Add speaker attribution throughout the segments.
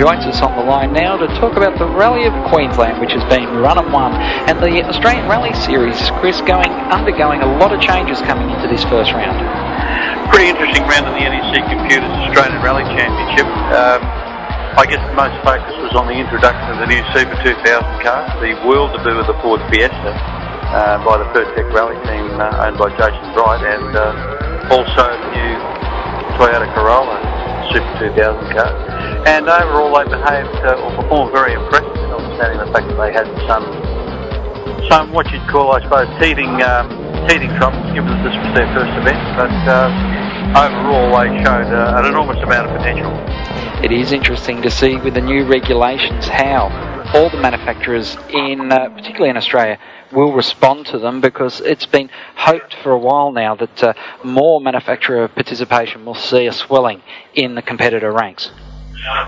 Speaker 1: joins us on the line now to talk about the Rally of Queensland, which has been run and won, and the Australian Rally Series. Chris, going undergoing a lot of changes coming into this first round.
Speaker 2: Pretty interesting round in the NEC Computers Australian Rally Championship. Um, I guess the most focus was on the introduction of the new Super 2000 car, the world debut of the Ford Fiesta uh, by the First Tech Rally team uh, owned by Jason Bright, and uh, also the new Toyota Corolla Super 2000 car. And overall, they behaved uh, or performed very impressively, notwithstanding the fact that they had some, some what you'd call, I suppose, teething, um, teething troubles, given that this was their first event. But uh, overall, they showed uh, an enormous amount of potential
Speaker 1: it is interesting to see with the new regulations how all the manufacturers in, uh, particularly in Australia, will respond to them because it's been hoped for a while now that uh, more manufacturer participation will see a swelling in the competitor ranks.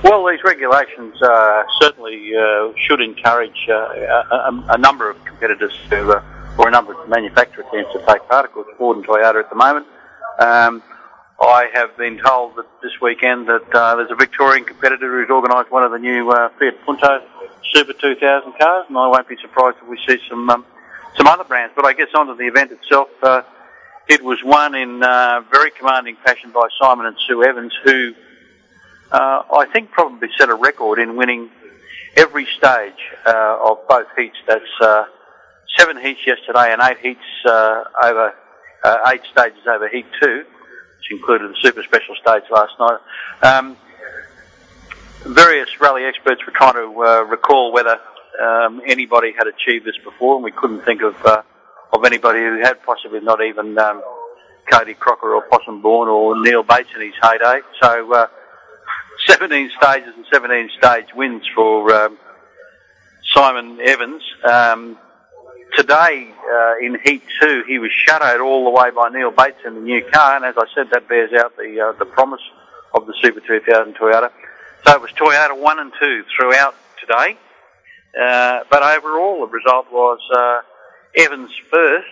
Speaker 2: Well, these regulations uh, certainly uh, should encourage uh, a, a, number of competitors to, uh, or a number of manufacturer teams to take part. Of course, Ford and Toyota at the moment. Um, I have been told that this weekend that uh, there's a Victorian competitor who's organised one of the new uh, Fiat Punto Super 2000 cars, and I won't be surprised if we see some um, some other brands. But I guess onto the event itself, it was won in very commanding fashion by Simon and Sue Evans, who uh, I think probably set a record in winning every stage uh, of both heats. That's seven heats yesterday and eight heats over eight stages over heat two which included the super special stage last night. Um, various rally experts were trying to uh, recall whether um, anybody had achieved this before, and we couldn't think of uh, of anybody who had, possibly not even um, Cody Crocker or Possum Bourne or Neil Bates in his heyday. So, uh, 17 stages and 17 stage wins for um, Simon Evans. Um, today uh, in Heat 2, he was shadowed all the way by Neil Bates in the new car, and as I said, that bears out the, uh, the promise of the Super 2000 Toyota. So it was Toyota 1 and 2 throughout today, uh, but overall the result was uh, Evans first,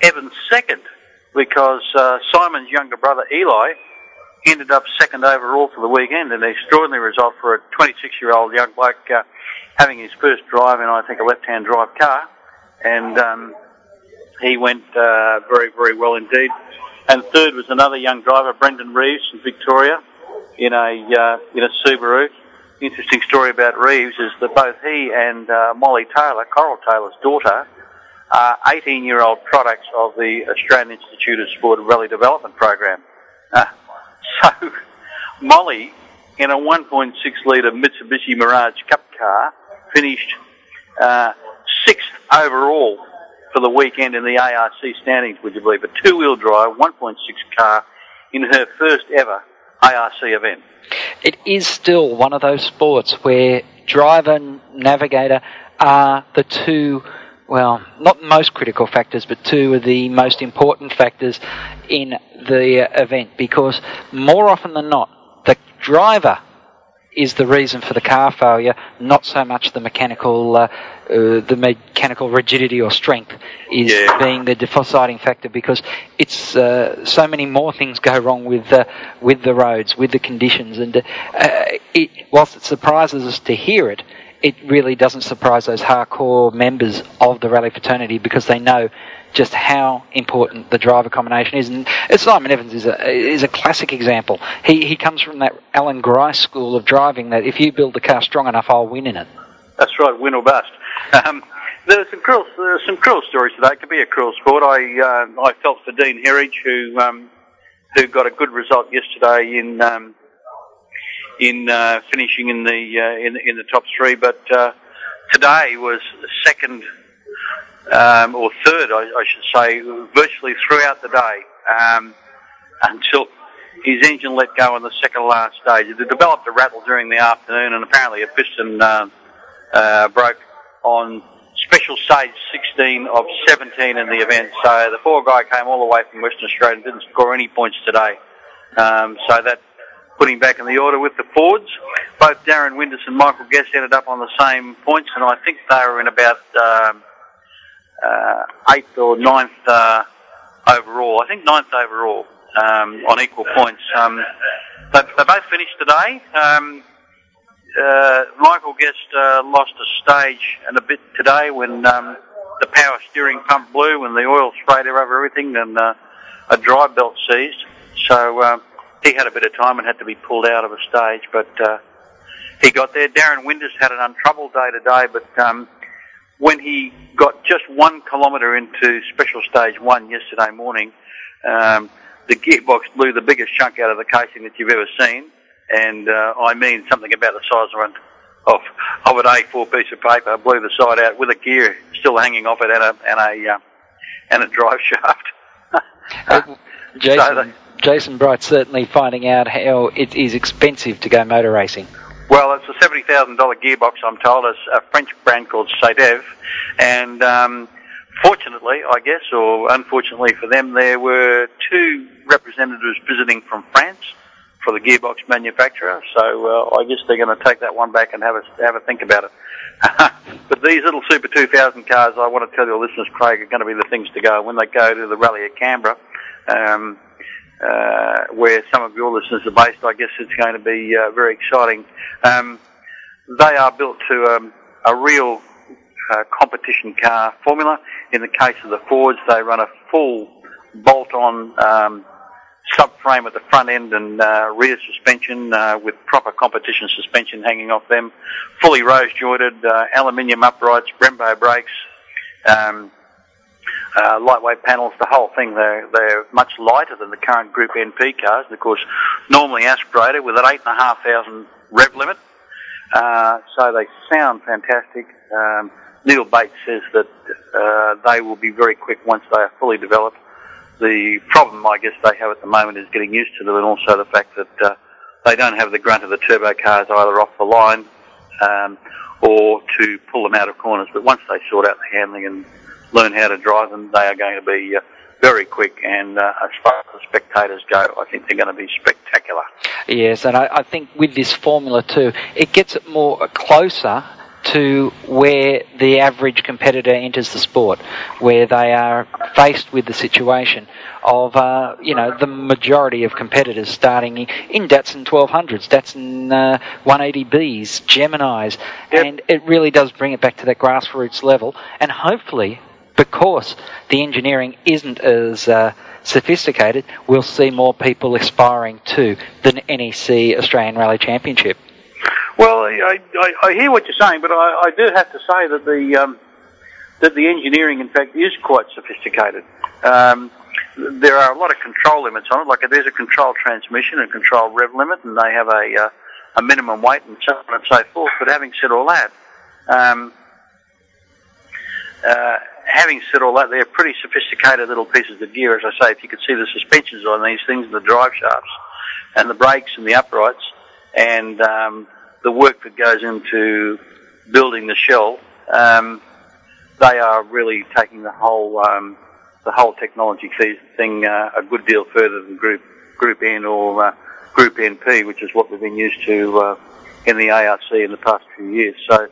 Speaker 2: Evans second, because uh, Simon's younger brother Eli ended up second overall for the weekend, an extraordinary result for a 26-year-old young bloke uh, having his first drive in, I think, a left-hand drive car and um, he went uh, very, very well indeed. And third was another young driver, Brendan Reeves from Victoria, in a uh, in a Subaru. Interesting story about Reeves is that both he and uh, Molly Taylor, Coral Taylor's daughter, are 18-year-old products of the Australian Institute of Sport Rally Development Program. Uh, so, Molly, in a 1.6 litre Mitsubishi Mirage Cup car, finished uh, sixth overall for the weekend in the ARC standings, would you believe? A two-wheel drive, 1.6 car in her first ever ARC event.
Speaker 1: It is still one of those sports where driver and navigator are the two, well, not most critical factors, but two of the most important factors in the event because more often than not, the driver is the reason for the car failure, not so much the mechanical, uh, uh, the mechanical rigidity or strength is yeah. being the deciding factor because it's uh, so many more things go wrong with uh, with the roads, with the conditions, and uh, it, whilst it surprises us to hear it, it really doesn't surprise those hardcore members of the rally fraternity because they know just how important the driver combination is. And Simon Evans is a is a classic example. He he comes from that Alan Grice school of driving that if you build the car strong enough, I'll win in it.
Speaker 2: That's right, win or bust. Um, there's some cruel there's some cruel stories today. It could be a cruel sport. I uh, I felt for Dean Herridge who um, who got a good result yesterday in. Um, in uh, finishing in the uh, in, in the top three, but uh, today was second um, or third, I, I, should say, virtually throughout the day um, until his engine let go on the second last stage. It developed a rattle during the afternoon, and apparently a piston uh, uh, broke on special stage 16 of 17 in the event. So the four guy came all the way from Western Australia and didn't score any points today. Um, so that put him back in the order with the Fords. Both Darren Windus and Michael Guest ended up on the same points, and I think they were in about um, uh, eighth or ninth uh, overall. I think ninth overall um, on equal points. Um, they, they both finished today. Um, uh, Michael Guest uh, lost a stage and a bit today when um, the power steering pump blew and the oil sprayed over everything and uh, a drive belt seized. So um, he had a bit of time and had to be pulled out of a stage, but uh, he got there. Darren Windus had an untroubled day today, but um, when he got just one kilometre into special stage one yesterday morning, um, the gearbox blew the biggest chunk out of the casing that you've ever seen, and uh, I mean something about the size of an of, of an A4 piece of paper, blew the side out with a gear still hanging off it and a and a uh, and a drive shaft.
Speaker 1: Jason, so Jason Bright certainly finding out how it is expensive to go motor racing.
Speaker 2: Well, it's a seventy thousand dollar gearbox, I'm told. It's a French brand called Sadev, and um, fortunately, I guess, or unfortunately for them, there were two representatives visiting from France for the gearbox manufacturer. So uh, I guess they're going to take that one back and have a have a think about it. but these little Super 2000 cars, I want to tell your listeners, Craig, are going to be the things to go when they go to the rally at Canberra. Um, uh, where some of your listeners are based, I guess it's going to be uh, very exciting. Um, they are built to um, a real uh, competition car formula. In the case of the Fords, they run a full bolt-on um, subframe at the front end and uh, rear suspension uh, with proper competition suspension hanging off them, fully rose jointed, uh, aluminium uprights, Brembo brakes. Um, uh, lightweight panels, the whole thing. They're, they're much lighter than the current Group NP cars, and of course, normally aspirated with an 8,500 rev limit. Uh, so they sound fantastic. Um, Neil Bates says that uh, they will be very quick once they are fully developed. The problem, I guess, they have at the moment is getting used to them, and also the fact that uh, they don't have the grunt of the turbo cars either off the line um, or to pull them out of corners. But once they sort out the handling and learn how to drive them, they are going to be uh, very quick. And uh, as far as the spectators go, I think they're going to be spectacular.
Speaker 1: Yes, and I, I think with this formula too, it gets it more closer to where the average competitor enters the sport, where they are faced with the situation of, uh, you know, the majority of competitors starting in Datsun 1200s, Datsun uh, 180Bs, Geminis, yep. and it really does bring it back to that grassroots level, and hopefully because the engineering isn't as uh, sophisticated, we'll see more people aspiring to the NEC Australian Rally Championship.
Speaker 2: Well, I, I, I hear what you're saying, but I, I do have to say that the um, that the engineering, in fact, is quite sophisticated. Um, there are a lot of control limits on it. Like there's a control transmission and control rev limit, and they have a uh, a minimum weight and so on and so forth. But having said all that, um, uh, having said all that, they're pretty sophisticated little pieces of gear. As I say, if you could see the suspensions on these things, and the drive shafts, and the brakes and the uprights, and um, the work that goes into building the shell, um, they are really taking the whole um, the whole technology thing uh, a good deal further than Group Group N or uh, Group NP, which is what we've been used to uh, in the ARC in the past few years. So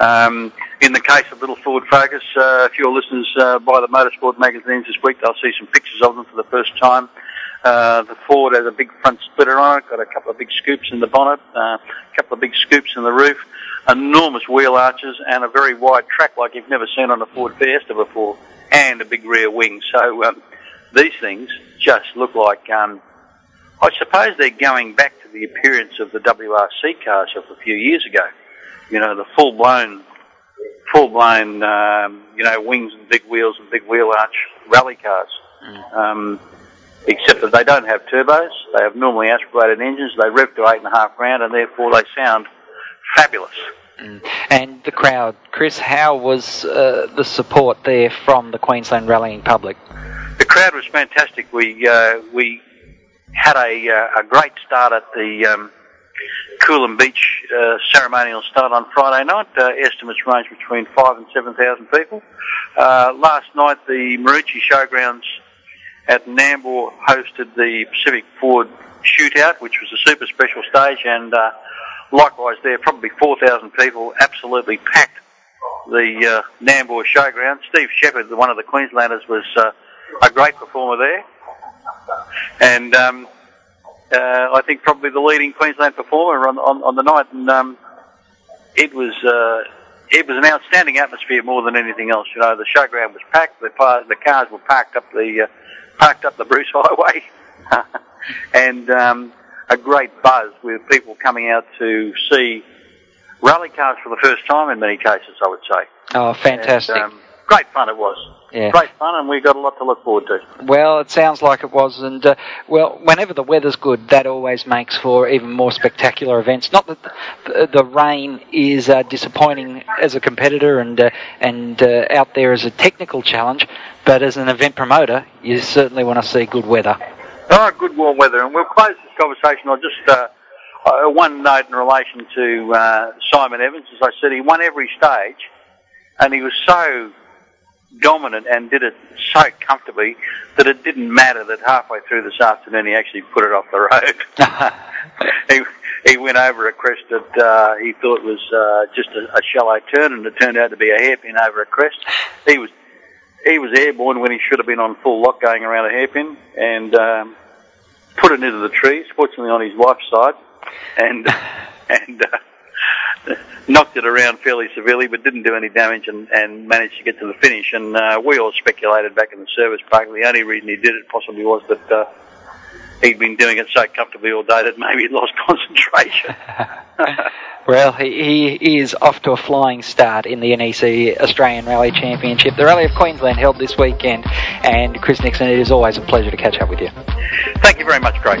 Speaker 2: um, in the case of Little Ford Focus, uh, if your listeners uh, buy the motorsport magazines this week, they'll see some pictures of them for the first time. Uh, the Ford has a big front splitter on it, got a couple of big scoops in the bonnet, uh, a couple of big scoops in the roof, enormous wheel arches, and a very wide track like you've never seen on a Ford Fiesta before, and a big rear wing. So um, these things just look like, um, I suppose they're going back to the appearance of the WRC cars of a few years ago you know, the full blown, full blown, um, you know, wings and big wheels and big wheel arch rally cars. Mm. Um, except that they don't have turbos. They have normally aspirated engines. They rev to eight and a half grand, and therefore they sound fabulous.
Speaker 1: Mm. And the crowd, Chris, how was uh, the support there from the Queensland rallying public?
Speaker 2: The crowd was fantastic. We uh, we had a uh, a great start at the um, Coolum Beach uh, ceremonial start on Friday night. Uh, estimates range between five and seven thousand people. Uh, last night, the Maroochy Showgrounds at Nambour hosted the Pacific Ford Shootout, which was a super special stage, and uh, likewise there, probably four thousand people absolutely packed the uh, Nambour Showground. Steve Shepherd, one of the Queenslanders, was uh, a great performer there, and um, uh, I think probably the leading Queensland performer on, on, on the night. And um, it was uh, it was an outstanding atmosphere more than anything else. You know, the showground was packed. The the cars were parked up the uh, parked up the Bruce Highway, and um, a great buzz with people coming out to see rally cars for the first time in many cases. I would say.
Speaker 1: Oh, fantastic! And, um,
Speaker 2: great fun it was. Yeah. Great fun, and we got a lot to look forward to.
Speaker 1: Well, it sounds like it was, and uh, well, whenever the weather's good, that always makes for even more spectacular events. Not that the, the rain is uh, disappointing as a competitor and uh, and uh, out there as a technical challenge, but as an event promoter, you certainly want to see good weather.
Speaker 2: Oh, good warm weather, and we'll close this conversation on just. Uh, uh, one note in relation to Simon Evans, as I said, he won every stage, and he was so dominant and did it so comfortably that it didn't matter that halfway through this afternoon he actually put it off the road. he, he went over a crest that uh, he thought was uh, just a, a shallow turn, and it turned out to be a hairpin over a crest. He was he was airborne when he should have been on full lock going around a hairpin, and um, put it into the trees. Fortunately, on his wife's side, and and. Uh, knocked it around fairly severely, but didn't do any damage and, and managed to get to the finish. And uh, we all speculated back in the service park the only reason he did it possibly was that uh, he'd been doing it so comfortably all day that maybe he'd lost concentration.
Speaker 1: well, he, he is off to a flying start in the NEC Australian Rally Championship. The Rally of Queensland held this weekend, and Chris Nixon, it is always a pleasure to catch up with you.
Speaker 2: Thank you very much, Craig.